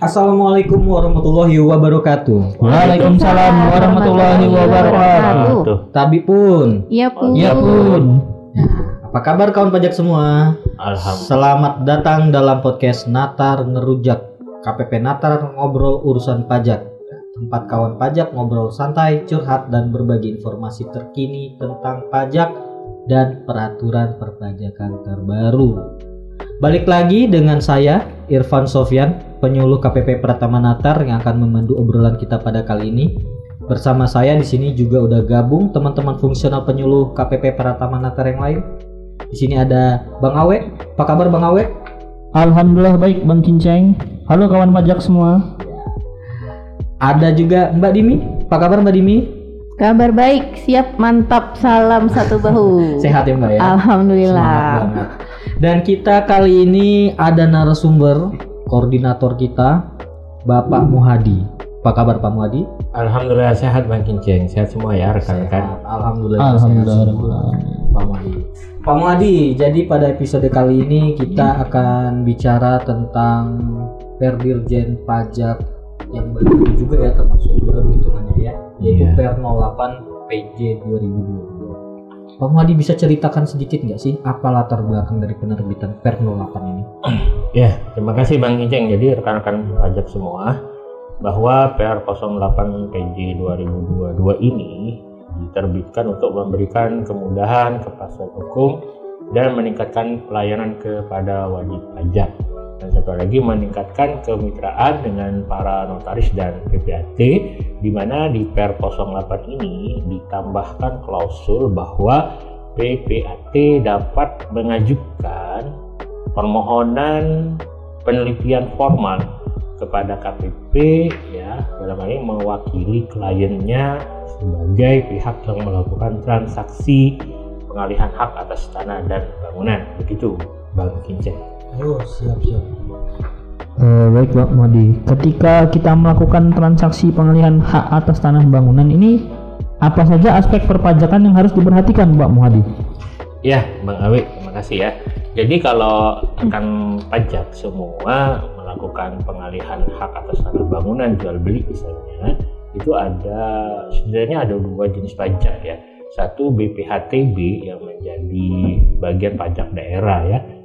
Assalamualaikum warahmatullahi wabarakatuh. Waalaikumsalam warahmatullahi wabarakatuh. Tabi pun. Iya pun. Ya pun. Apa kabar kawan pajak semua? Alhamdulillah. Selamat datang dalam podcast Natar Ngerujak. KPP Natar ngobrol urusan pajak. Tempat kawan pajak ngobrol santai, curhat dan berbagi informasi terkini tentang pajak dan peraturan perpajakan terbaru. Balik lagi dengan saya Irfan Sofyan, penyuluh KPP Pratama Natar yang akan memandu obrolan kita pada kali ini. Bersama saya di sini juga udah gabung teman-teman fungsional penyuluh KPP Pratama Natar yang lain. Di sini ada Bang Awe. Apa kabar Bang Awe? Alhamdulillah baik Bang Kinceng. Halo kawan pajak semua. Ada juga Mbak Dimi. Apa kabar Mbak Dimi? Kabar baik, siap, mantap, salam satu bahu. Sehat ya Mbak ya? Alhamdulillah. Semangat banget. Dan kita kali ini ada narasumber koordinator kita Bapak Muhadi. Apa kabar Pak Muhadi? Alhamdulillah sehat Bang Kinceng, sehat semua ya rekan-rekan. Alhamdulillah. Alhamdulillah sehat. Pak Muhadi. Pak Muhadi, jadi pada episode kali ini kita akan bicara tentang Perdirjen Pajak yang baru juga ya termasuk baru hitungannya ya, yaitu Iya. Per 08 PJ 2022. Pak Muhadi bisa ceritakan sedikit nggak sih apa latar belakang dari penerbitan Per 08 ini? Ya, terima kasih Bang Kinceng. Jadi rekan-rekan pajak semua bahwa PR 08 PJ 2022 ini diterbitkan untuk memberikan kemudahan kepastian hukum dan meningkatkan pelayanan kepada wajib pajak. Dan satu lagi meningkatkan kemitraan dengan para notaris dan PPAT di mana di Per 08 ini ditambahkan klausul bahwa PPAT dapat mengajukan permohonan penelitian formal kepada KPP ya dalam hal ini mewakili kliennya sebagai pihak yang melakukan transaksi pengalihan hak atas tanah dan bangunan begitu Bang Kinceng. Oh siap siap. Eh, baik Pak Madi. Ketika kita melakukan transaksi pengalihan hak atas tanah bangunan ini apa saja aspek perpajakan yang harus diperhatikan Pak Muhadi? Ya, Bang Awi, terima kasih ya. Jadi kalau rekan pajak semua melakukan pengalihan hak atas tanah bangunan jual beli misalnya, itu ada sebenarnya ada dua jenis pajak ya. Satu BPHTB yang menjadi bagian pajak daerah ya.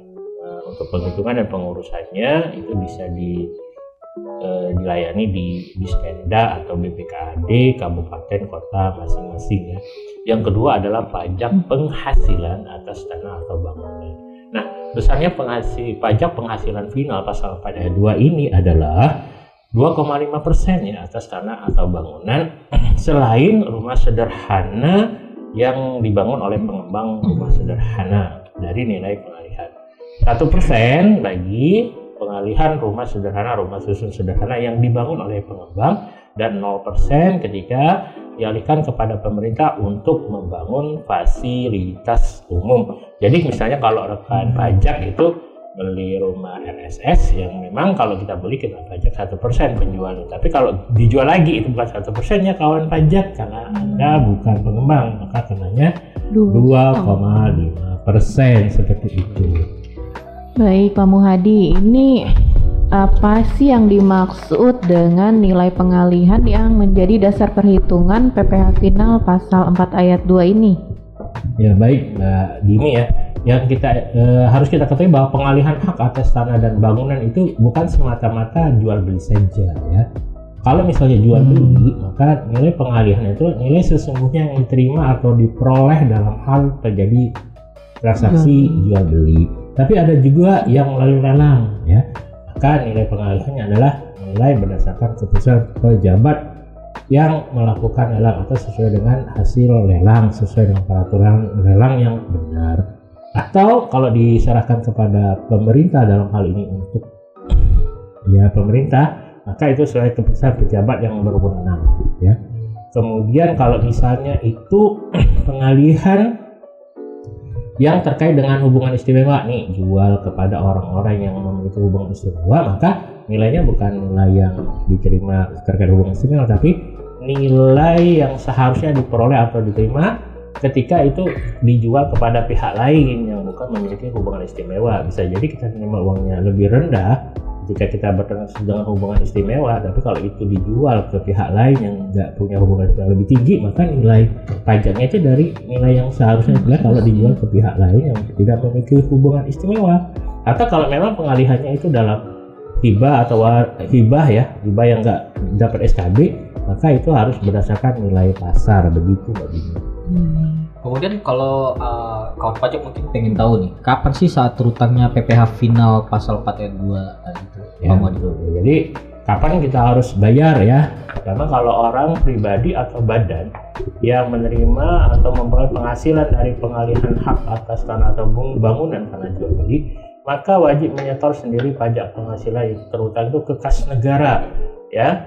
Untuk penghitungan dan pengurusannya itu bisa di eh, dilayani di Dispenda atau BPKAD kabupaten kota masing-masing ya. Yang kedua adalah pajak penghasilan atas tanah atau bangunan. Nah, besarnya penghasil pajak penghasilan final pasal 4 ayat 2 ini adalah 2,5 persen ya atas tanah atau bangunan selain rumah sederhana yang dibangun oleh pengembang rumah sederhana dari nilai pengalihan. Satu persen lagi pengalihan rumah sederhana, rumah susun sederhana yang dibangun oleh pengembang dan 0% ketika dialihkan kepada pemerintah untuk membangun fasilitas umum. Jadi misalnya kalau rekan pajak itu beli rumah RSS yang memang kalau kita beli kita pajak satu persen penjualnya. Tapi kalau dijual lagi itu bukan satu persennya kawan pajak karena anda bukan pengembang maka kenanya 2,5 persen seperti itu Baik Pak Muhadi, ini apa sih yang dimaksud dengan nilai pengalihan yang menjadi dasar perhitungan PPh final pasal 4 ayat 2 ini? Ya baik Mbak Dini ya. Yang kita eh, harus kita ketahui bahwa pengalihan hak atas tanah dan bangunan itu bukan semata-mata jual beli saja ya. Kalau misalnya jual beli, maka nilai pengalihan itu nilai sesungguhnya yang diterima atau diperoleh dalam hal terjadi transaksi jual beli. Tapi ada juga yang melalui lelang ya. Maka nilai pengalihannya adalah nilai berdasarkan keputusan pejabat yang melakukan lelang atau sesuai dengan hasil lelang sesuai dengan peraturan lelang yang benar atau kalau diserahkan kepada pemerintah dalam hal ini untuk ya pemerintah maka itu sesuai keputusan pejabat yang berwenang ya kemudian kalau misalnya itu pengalihan yang terkait dengan hubungan istimewa nih jual kepada orang-orang yang memiliki hubungan istimewa maka nilainya bukan nilai yang diterima terkait hubungan istimewa tapi nilai yang seharusnya diperoleh atau diterima ketika itu dijual kepada pihak lain yang bukan memiliki hubungan istimewa. Bisa jadi kita terima uangnya lebih rendah jika kita bertransaksi dengan hubungan istimewa, tapi kalau itu dijual ke pihak lain yang nggak punya hubungan istimewa lebih tinggi, maka nilai pajaknya itu dari nilai yang seharusnya jelas kalau dijual ke pihak lain yang tidak memiliki hubungan istimewa. Atau kalau memang pengalihannya itu dalam hibah atau hibah ya, hibah yang nggak dapat SKB, maka itu harus berdasarkan nilai pasar begitu Mbak Bini. Hmm. Kemudian kalau uh, kawan pajak mungkin pengen tahu nih, kapan sih saat terutangnya PPh final pasal 4 ayat 2 itu? Ya. Jadi kapan kita harus bayar ya? Karena kalau orang pribadi atau badan yang menerima atau memperoleh penghasilan dari pengalihan hak atas tanah atau bangunan karena jual beli, maka wajib menyetor sendiri pajak penghasilan terutang itu ke kas negara ya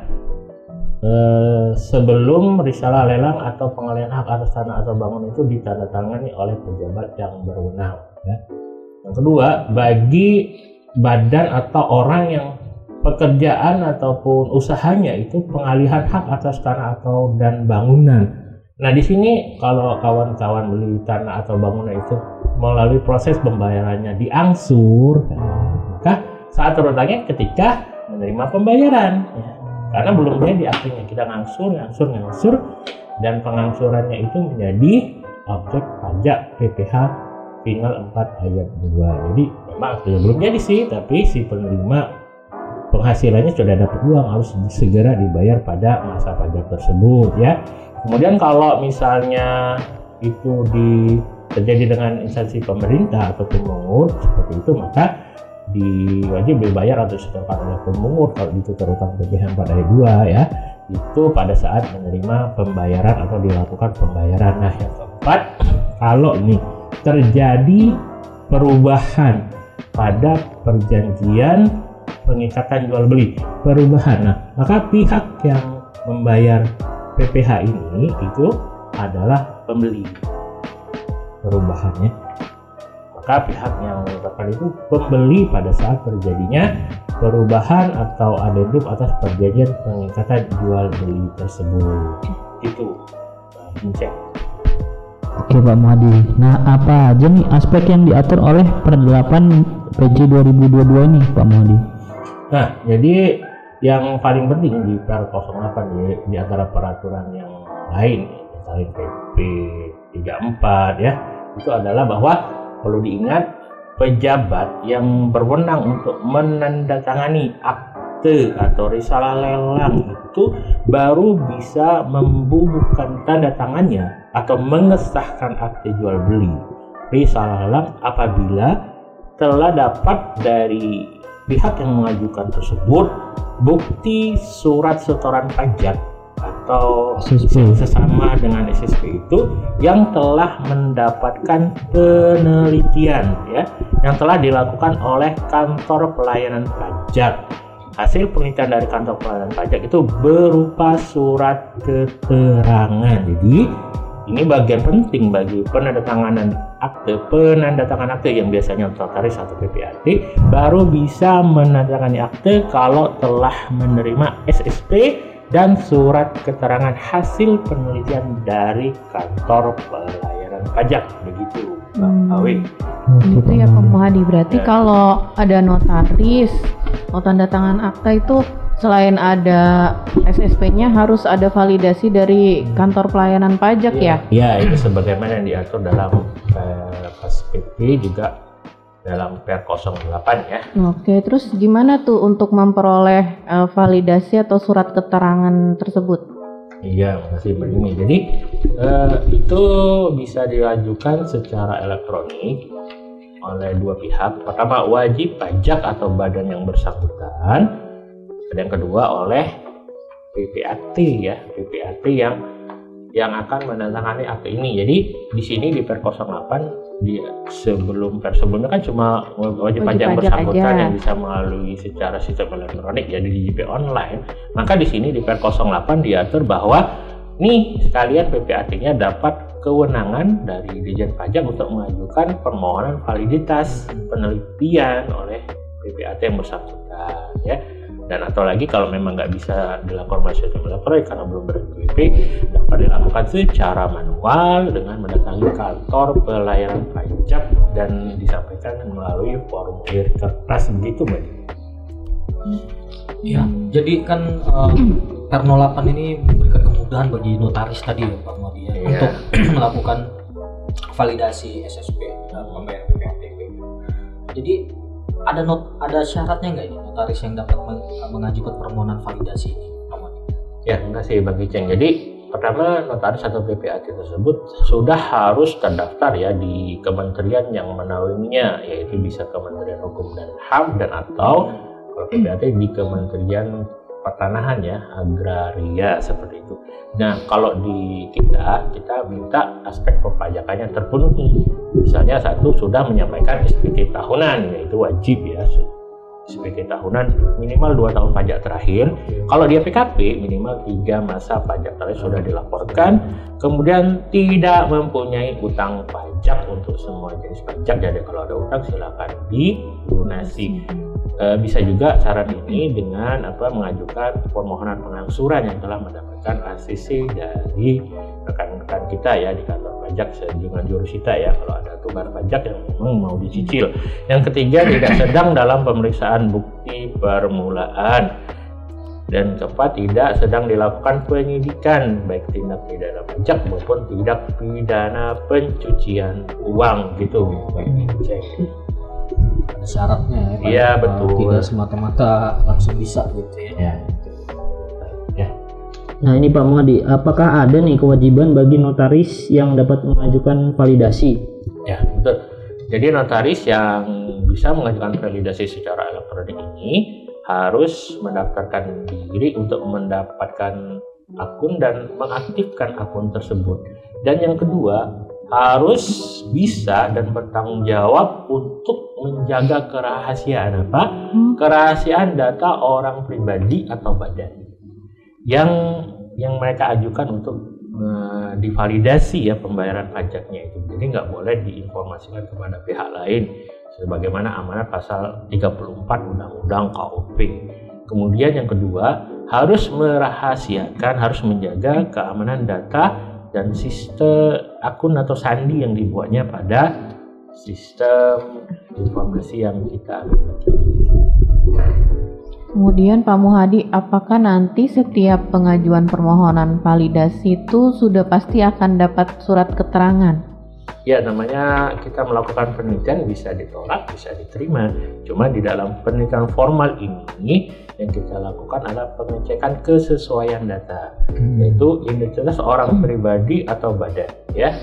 eh, sebelum risalah lelang atau pengalihan hak atas tanah atau bangunan itu ditandatangani oleh pejabat yang berwenang. Ya. Yang kedua, bagi badan atau orang yang pekerjaan ataupun usahanya itu pengalihan hak atas tanah atau dan bangunan. Nah di sini kalau kawan-kawan beli tanah atau bangunan itu melalui proses pembayarannya diangsur, maka saat terutangnya ketika menerima pembayaran. Ya karena belum jadi aktinya kita ngangsur ngangsur ngangsur dan pengangsurannya itu menjadi objek pajak PPh final 4 ayat 2 jadi memang belum jadi sih tapi si penerima penghasilannya sudah dapat uang harus segera dibayar pada masa pajak tersebut ya. Kemudian kalau misalnya itu di terjadi dengan instansi pemerintah atau pemungut seperti itu maka diwajib dibayar atau setempat oleh pemungut kalau itu terutang PPh pada 2 ya. Itu pada saat menerima pembayaran atau dilakukan pembayaran. Nah yang keempat kalau ini terjadi perubahan pada perjanjian pengikatan jual beli perubahan. Nah maka pihak yang membayar PPh ini itu adalah pembeli. Perubahannya maka pihak yang menyebabkan itu pembeli pada saat terjadinya perubahan atau adendum atas perjanjian pengikatan jual beli tersebut itu Cek. Oke Pak Muhadi. Nah apa aja nih aspek yang diatur oleh penerapan PJ 2022 ini Pak Muhadi? Nah jadi yang paling penting di Per 08 di, di antara peraturan yang lain misalnya PP 34 ya itu adalah bahwa perlu diingat pejabat yang berwenang untuk menandatangani akte atau risalah lelang itu baru bisa membubuhkan tanda tangannya atau mengesahkan akte jual beli. Risalah lelang apabila telah dapat dari pihak yang mengajukan tersebut bukti surat setoran pajak atau SSP. sesama dengan SSP itu yang telah mendapatkan penelitian ya. Yang telah dilakukan oleh kantor pelayanan pajak. Hasil penelitian dari kantor pelayanan pajak itu berupa surat keterangan. Jadi ini bagian penting bagi penandatanganan akte penandatangan akte yang biasanya notaris atau PPAT baru bisa menandatangani akte kalau telah menerima SSP dan surat keterangan hasil penelitian dari kantor pelayanan pajak begitu Pak hmm. Awi. Itu ya Pak Muhadi berarti ya. kalau ada notaris mau tanda tangan akta itu selain ada SSP-nya harus ada validasi dari kantor pelayanan pajak ya? Ya, ya itu sebagaimana yang diatur dalam eh, PSPP juga dalam Per 08 ya. Oke, terus gimana tuh untuk memperoleh uh, validasi atau surat keterangan tersebut? Iya, masih begini. Jadi uh, itu bisa diajukan secara elektronik oleh dua pihak. Pertama wajib pajak atau badan yang bersangkutan. Dan yang kedua oleh PPAT ya, PPAT yang yang akan menandatangani akte ini. Jadi di sini di Per 08 di sebelum per sebelumnya kan cuma wajib, pajak, bersangkutan yang bisa melalui secara sistem elektronik jadi di JP online. Maka di sini di per 08 diatur bahwa nih sekalian PPAT-nya dapat kewenangan dari Dijen Pajak untuk mengajukan permohonan validitas penelitian oleh PPAT yang bersangkutan ya dan atau lagi kalau memang nggak bisa dilakukan melalui sistem elektronik karena belum ber-PPP dapat dilakukan secara manual dengan mendatangi kantor pelayanan pajak dan disampaikan melalui formulir kertas begitu mbak Ya, jadi kan eh, R08 ini memberikan kemudahan bagi notaris tadi ya Pak Madi ya, Iya. untuk melakukan validasi SSP dan pembayaran PPHTP. Jadi ada not ada syaratnya nggak ini notaris yang dapat meng- mengajukan permohonan validasi? Ya, terima kasih Bang Iceng. Jadi pertama notaris atau PPAT tersebut sudah harus terdaftar ya di kementerian yang menaunginya yaitu bisa Kementerian Hukum dan HAM dan atau kalau PPAT di Kementerian Pertanahan ya agraria seperti itu. Nah kalau di kita kita minta aspek perpajakannya terpenuhi. Misalnya satu sudah menyampaikan SPT tahunan yaitu wajib ya SPT tahunan minimal dua tahun pajak terakhir kalau dia PKP minimal tiga masa pajak terakhir sudah dilaporkan, kemudian tidak mempunyai utang pajak untuk semua jenis pajak. Jadi kalau ada utang silakan dilunasi. Eh, bisa juga syarat ini dengan apa mengajukan permohonan pengangsuran yang telah mendapatkan ACC dari rekan-rekan kita ya di kantor pajak sejumlah jurusita ya kalau ada tunggal pajak yang memang mau dicicil. Yang ketiga tidak sedang dalam pemeriksaan bukti permulaan dan keempat tidak sedang dilakukan penyidikan baik tindak pidana pajak maupun tindak pidana pencucian uang gitu. Ada syaratnya ya Eh, betul. Tidak semata-mata langsung bisa gitu ya. Ya. Nah ini Pak Muhadi, apakah ada nih kewajiban bagi notaris yang dapat mengajukan validasi? Ya, betul. Jadi notaris yang bisa mengajukan validasi secara elektronik ini harus mendaftarkan diri untuk mendapatkan akun dan mengaktifkan akun tersebut. Dan yang kedua, harus bisa dan bertanggung jawab untuk menjaga kerahasiaan apa? Kerahasiaan data orang pribadi atau badan yang yang mereka ajukan untuk eh, divalidasi ya pembayaran pajaknya itu. Jadi nggak boleh diinformasikan kepada pihak lain sebagaimana amanat pasal 34 Undang-Undang KUP. Kemudian yang kedua, harus merahasiakan, harus menjaga keamanan data dan sistem akun atau sandi yang dibuatnya pada sistem informasi yang kita miliki. Kemudian Pak Muhadi, apakah nanti setiap pengajuan permohonan validasi itu sudah pasti akan dapat surat keterangan? Ya, namanya kita melakukan penelitian bisa ditolak, bisa diterima. Cuma di dalam penelitian formal ini yang kita lakukan adalah pengecekan kesesuaian data, yaitu identitas orang pribadi atau badan, ya,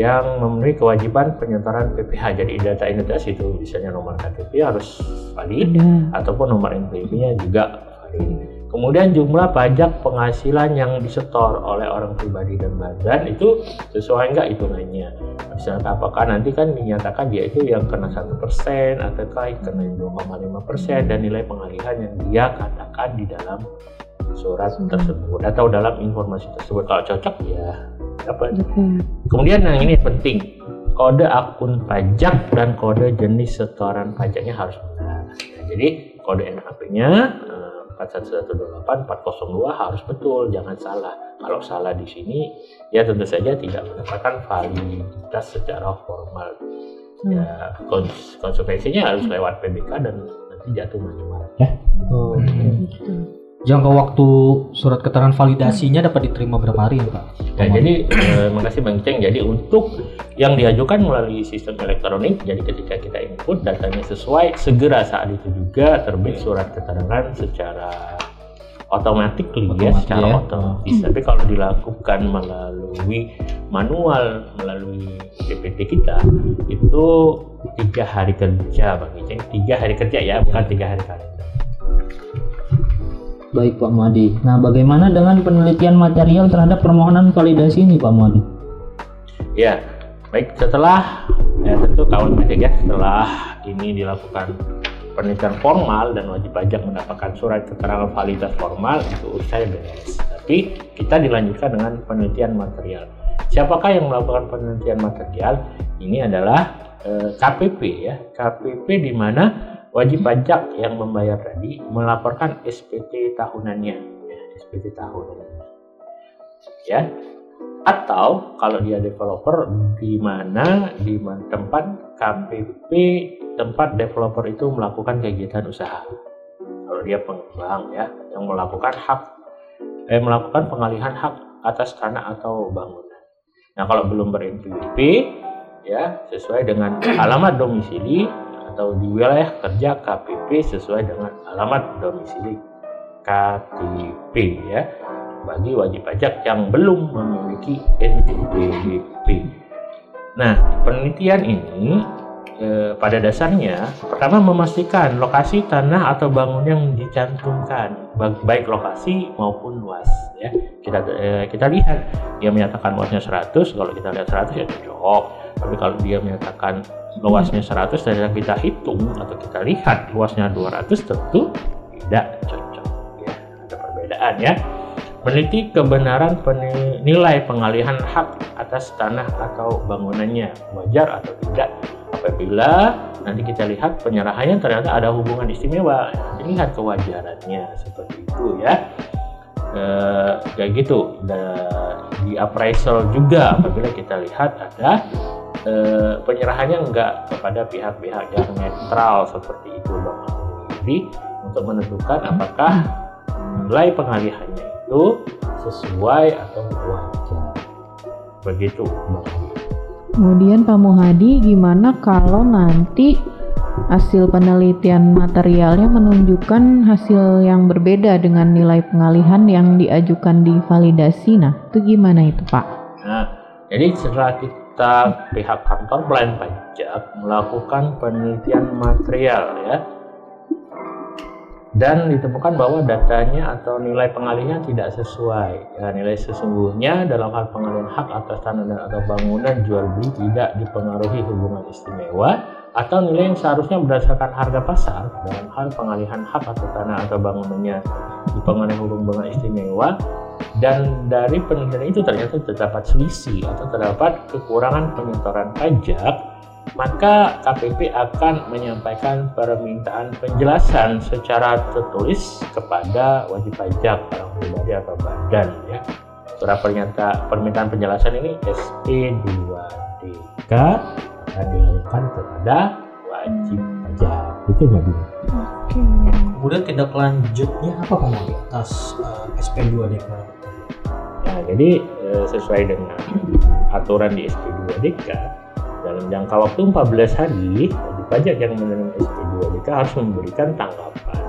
yang memenuhi kewajiban penyetoran PPh. Jadi data identitas itu misalnya nomor KTP harus valid, Ada. ataupun nomor NPWP-nya juga valid. Kemudian jumlah pajak penghasilan yang disetor oleh orang pribadi dan badan itu sesuai enggak hitungannya. Misalnya apakah nanti kan dinyatakan dia itu yang kena satu persen ataukah kena 2,5 persen dan nilai pengalihan yang dia katakan di dalam surat tersebut atau dalam informasi tersebut. Kalau cocok ya Dapat. Kemudian yang ini penting, kode akun pajak dan kode jenis setoran pajaknya harus benar. Nah, jadi kode NHP-nya eh, 41128 402 harus betul, jangan salah. Kalau salah di sini, ya tentu saja tidak mendapatkan validitas secara formal. Ya, kons- konsekuensinya harus lewat PBK dan nanti jatuh manual. Oh, Jangka waktu surat keterangan validasinya dapat diterima berapa hari ya Pak? Ya, jadi eh, makasih Bang Ceng. Jadi untuk yang diajukan melalui sistem elektronik, jadi ketika kita input datanya sesuai, segera saat itu juga terbit surat keterangan secara otomatis ya, secara ya. otomatis. Tapi kalau dilakukan melalui manual, melalui PPT kita, itu tiga hari kerja Bang Ceng. Tiga hari kerja ya, bukan tiga hari kalender. Baik Pak Muhadi. Nah bagaimana dengan penelitian material terhadap permohonan validasi ini Pak Muhadi? Ya, baik setelah ya tentu kawan pajak ya setelah ini dilakukan penelitian formal dan wajib pajak mendapatkan surat keterangan validitas formal itu usai beres. Tapi kita dilanjutkan dengan penelitian material. Siapakah yang melakukan penelitian material? Ini adalah eh, KPP ya, KPP di mana wajib pajak yang membayar tadi melaporkan SPT tahunannya, ya, SPT tahunan. Ya, atau kalau dia developer di mana di tempat KPP tempat developer itu melakukan kegiatan usaha kalau dia pengembang ya yang melakukan hak eh melakukan pengalihan hak atas tanah atau bangunan. Nah kalau belum ber-NPWP ya sesuai dengan alamat domisili atau di wilayah kerja KPP sesuai dengan alamat domisili KTP ya bagi wajib pajak yang belum memiliki NPWP. Nah, penelitian ini eh, pada dasarnya pertama memastikan lokasi tanah atau bangunan yang dicantumkan baik lokasi maupun luas ya. Kita eh, kita lihat dia menyatakan luasnya 100, kalau kita lihat 100 ya cocok. Tapi kalau dia menyatakan luasnya 100 dan kita hitung atau kita lihat luasnya 200 tentu tidak cocok. Ya. Ada perbedaan ya. Meneliti kebenaran nilai pengalihan hak atas tanah atau bangunannya wajar atau tidak. Apabila nanti kita lihat penyerahannya ternyata ada hubungan istimewa. Lihat kewajarannya seperti itu ya. E, kayak gitu. Di appraisal juga apabila kita lihat ada e, penyerahannya enggak kepada pihak-pihak yang netral seperti itu bang jadi untuk menentukan apakah nilai pengalihannya itu sesuai atau wajar. Begitu, Kemudian Pak Muhadi, gimana kalau nanti hasil penelitian materialnya menunjukkan hasil yang berbeda dengan nilai pengalihan yang diajukan di validasi? Nah, itu gimana itu Pak? Nah, jadi setelah kita pihak kantor pelayan pajak melakukan penelitian material ya, dan ditemukan bahwa datanya atau nilai pengalihan tidak sesuai. Ya, nilai sesungguhnya dalam hal pengalihan hak atas tanah dan atau bangunan jual beli tidak dipengaruhi hubungan istimewa atau nilai yang seharusnya berdasarkan harga pasar dalam hal pengalihan hak atas tanah atau bangunannya dipengaruhi hubungan istimewa dan dari penelitian itu ternyata terdapat selisih atau terdapat kekurangan penyetoran pajak maka KPP akan menyampaikan permintaan penjelasan secara tertulis kepada wajib pajak orang pribadi atau badan ya. Surat pernyataan permintaan penjelasan ini SP2DK akan dilakukan kepada wajib pajak. Itu Oke. Kemudian tindak lanjutnya apa Pak atas uh, eh, SP2DK? Ya, jadi uh, sesuai dengan aturan di SP2DK dalam jangka waktu 14 hari, wajib pajak yang menerima SP2DK harus memberikan tanggapan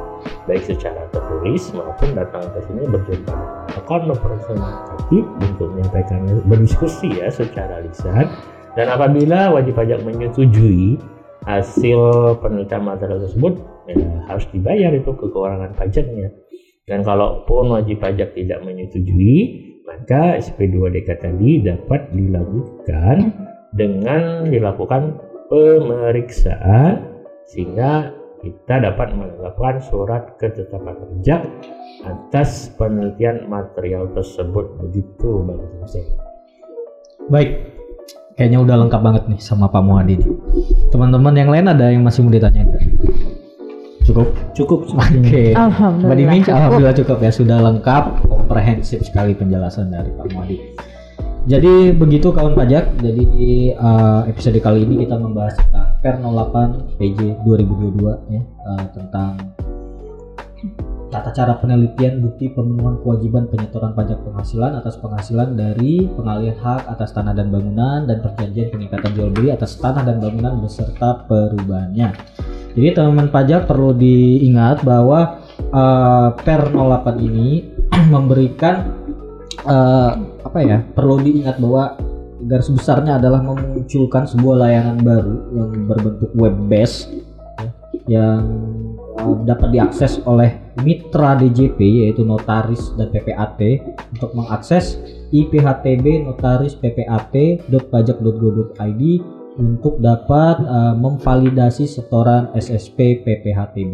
baik secara tertulis maupun datang ke sini berjumpa dengan representatif untuk menyampaikan berdiskusi ya secara lisan dan apabila wajib pajak menyetujui hasil penelitian material tersebut ya, harus dibayar itu kekurangan pajaknya. Dan kalaupun wajib pajak tidak menyetujui maka SP2DK tadi dapat dilanjutkan dengan dilakukan pemeriksaan sehingga kita dapat melakukan surat ketetapan pajak atas penelitian material tersebut. Begitu Bang. Baik, kayaknya udah lengkap banget nih sama Pak Muhadi. Teman-teman yang lain ada yang masih mau ditanyain? Cukup? Cukup. Oke. Okay. Alhamdulillah. Mbak Dini, cukup. alhamdulillah cukup ya sudah lengkap, komprehensif sekali penjelasan dari Pak Muhadi. Jadi begitu kawan pajak. Jadi uh, episode kali ini kita membahas tentang Per 08 PJ 2022 ya uh, tentang tata cara penelitian bukti pemenuhan kewajiban penyetoran pajak penghasilan atas penghasilan dari pengalihan hak atas tanah dan bangunan dan perjanjian pengikatan jual beli atas tanah dan bangunan beserta perubahannya. Jadi teman-teman pajak perlu diingat bahwa uh, Per 08 ini memberikan uh, apa ya perlu diingat bahwa garis besarnya adalah memunculkan sebuah layanan baru yang berbentuk web based ya, yang uh, dapat diakses oleh mitra DJP yaitu notaris dan PPAT untuk mengakses IPHTB notaris ppat.pajak.go.id untuk dapat uh, memvalidasi setoran SSP PPHTB.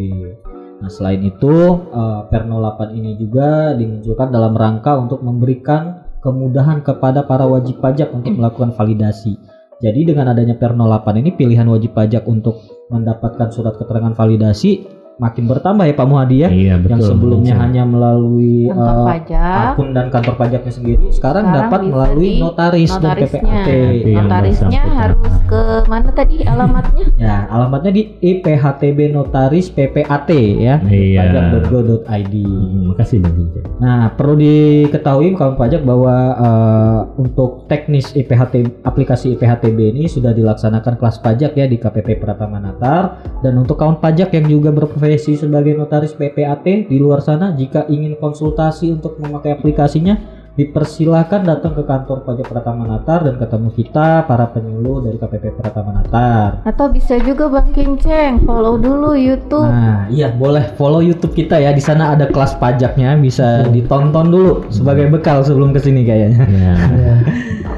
Nah, selain itu, uh, Perno 8 ini juga dimunculkan dalam rangka untuk memberikan kemudahan kepada para wajib pajak untuk melakukan validasi. Jadi dengan adanya Perno 8 ini pilihan wajib pajak untuk mendapatkan surat keterangan validasi makin bertambah ya Pak Muhadi ya. Iya betul. yang sebelumnya betul. hanya melalui kantor pajak akun dan kantor pajaknya sendiri, sekarang, Sekarang dapat melalui notaris dan. PPAT. Yang notarisnya harus ke mana tadi alamatnya Ya, alamatnya di IPHTB Notaris PPAT ya. Iya. pajak.go.id. Hmm, makasih Bang. Nah, perlu diketahui kawan pajak bahwa eh, untuk teknis IPHT aplikasi IPHTB ini sudah dilaksanakan kelas pajak ya di KPP Pratama Natar dan untuk kawan pajak yang juga berprofesi sebagai notaris PPAT di luar sana jika ingin konsultasi untuk memakai aplikasinya dipersilahkan datang ke kantor pajak Pratama Natar dan ketemu kita para penyuluh dari KPP Pratama Natar. atau bisa juga Bang Kinceng follow dulu YouTube Nah, iya boleh follow YouTube kita ya. Di sana ada kelas pajaknya, bisa ditonton dulu sebagai bekal sebelum ke sini kayaknya. Ya.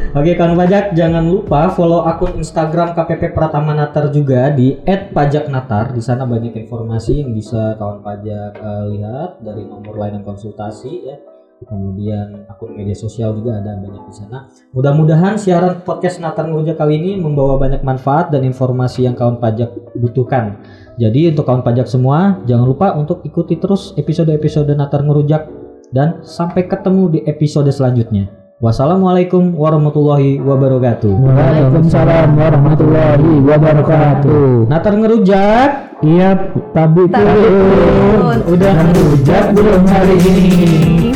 Oke, kawan pajak jangan lupa follow akun Instagram KPP Pratama Natar juga di @pajaknatar. Di sana banyak informasi yang bisa kawan pajak eh, lihat dari nomor layanan konsultasi ya. Kemudian akun media sosial juga ada banyak di sana. Mudah-mudahan siaran podcast Natar Ngerujak kali ini membawa banyak manfaat dan informasi yang kawan pajak butuhkan. Jadi untuk kawan pajak semua, jangan lupa untuk ikuti terus episode-episode Natar Ngerujak dan sampai ketemu di episode selanjutnya. Wassalamualaikum warahmatullahi wabarakatuh. Waalaikumsalam warahmatullahi wabarakatuh. Natar Ngerujak, Iya, tapi turun. Udah ngerujak belum hari ini?